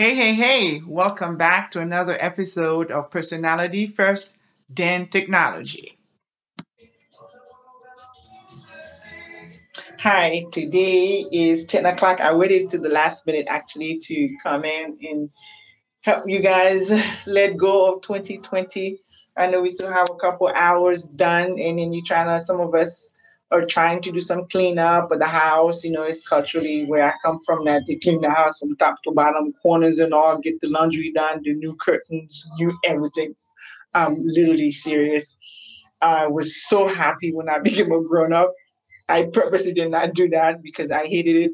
Hey, hey, hey, welcome back to another episode of Personality First, then Technology. Hi, today is 10 o'clock. I waited to the last minute actually to come in and help you guys let go of 2020. I know we still have a couple hours done, and then you trying to, some of us are trying to do some cleanup of the house. You know, it's culturally where I come from that they clean the house from top to bottom, corners and all, get the laundry done, the new curtains, new everything. I'm literally serious. I was so happy when I became a grown up. I purposely did not do that because I hated it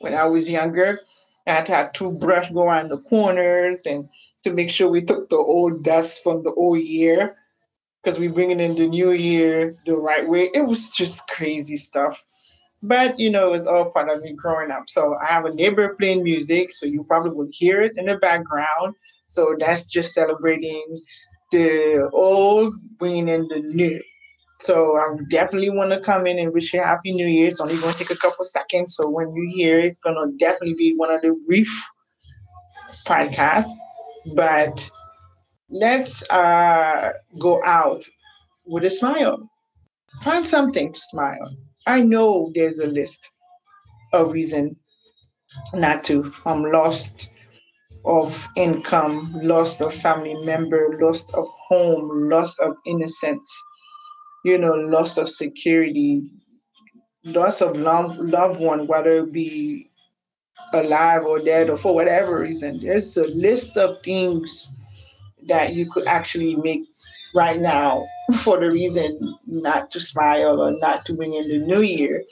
when I was younger. I had to have toothbrush go around the corners and to make sure we took the old dust from the old year because we're bringing in the new year the right way. It was just crazy stuff. But you know, it's all part of me growing up. So I have a neighbor playing music, so you probably will hear it in the background. So that's just celebrating the old, bringing in the new. So I definitely want to come in and wish you a happy new year. It's only going to take a couple seconds. So when you hear it, it's going to definitely be one of the brief podcasts. But let's uh, go out with a smile. Find something to smile. I know there's a list of reason not to. I'm lost of income, lost of family member, lost of home, lost of innocence, you know, loss of security, loss of love, loved one, whether it be alive or dead or for whatever reason. There's a list of things that you could actually make right now for the reason not to smile or not to bring in the new year.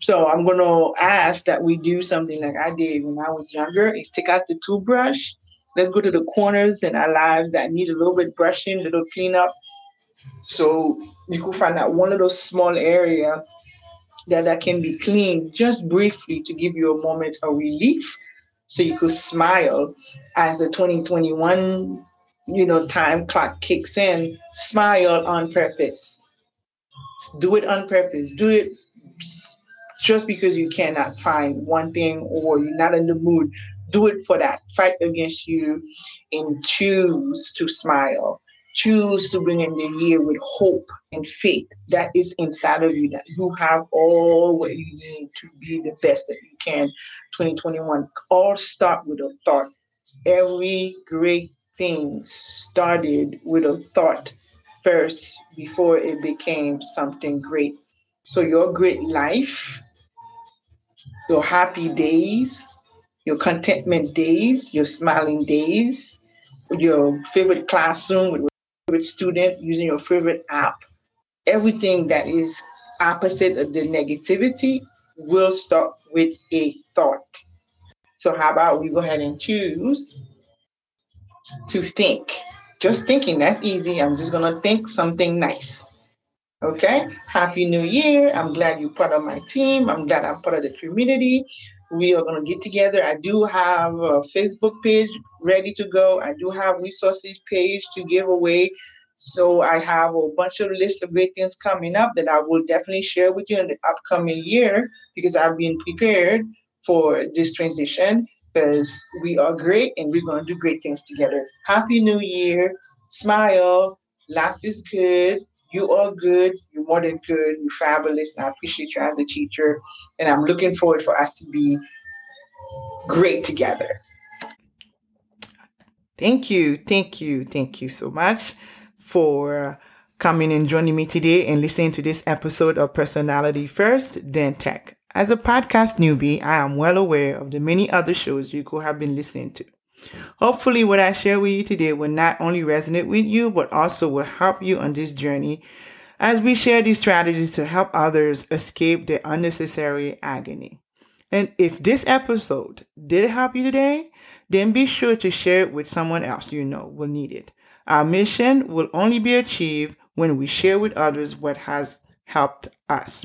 So I'm going to ask that we do something like I did when I was younger is take out the toothbrush. Let's go to the corners in our lives that need a little bit brushing, a little cleanup. So you could find that one little small area that, that can be cleaned just briefly to give you a moment of relief so you could smile as the 2021 you know, time clock kicks in, smile on purpose. Do it on purpose. Do it just because you cannot find one thing or you're not in the mood. Do it for that. Fight against you and choose to smile. Choose to bring in the year with hope and faith that is inside of you, that you have all what you need to be the best that you can 2021. All start with a thought. Every great things started with a thought first before it became something great. So, your great life, your happy days, your contentment days, your smiling days, your favorite classroom with your favorite student using your favorite app, everything that is opposite of the negativity will start with a thought. So, how about we go ahead and choose to think. Just thinking, that's easy. I'm just going to think something nice. Okay. Happy New Year. I'm glad you're part of my team. I'm glad I'm part of the community. We are going to get together. I do have a Facebook page ready to go. I do have resources page to give away. So I have a bunch of lists of great things coming up that I will definitely share with you in the upcoming year because I've been prepared for this transition because we are great and we're going to do great things together. Happy New Year. Smile. Life is good. You are good. You're more than good. You're fabulous. And I appreciate you as a teacher. And I'm looking forward for us to be great together. Thank you. Thank you. Thank you so much for coming and joining me today and listening to this episode of Personality First, then Tech. As a podcast newbie, I am well aware of the many other shows you could have been listening to. Hopefully, what I share with you today will not only resonate with you, but also will help you on this journey as we share these strategies to help others escape their unnecessary agony. And if this episode did help you today, then be sure to share it with someone else you know will need it. Our mission will only be achieved when we share with others what has helped us.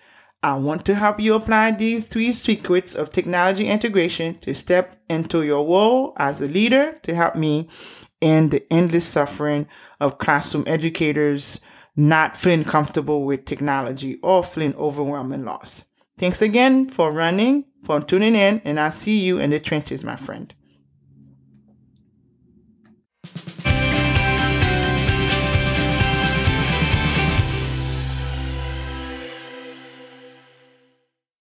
I want to help you apply these three secrets of technology integration to step into your role as a leader to help me end the endless suffering of classroom educators not feeling comfortable with technology or feeling overwhelming loss. Thanks again for running, for tuning in, and I'll see you in the trenches, my friend.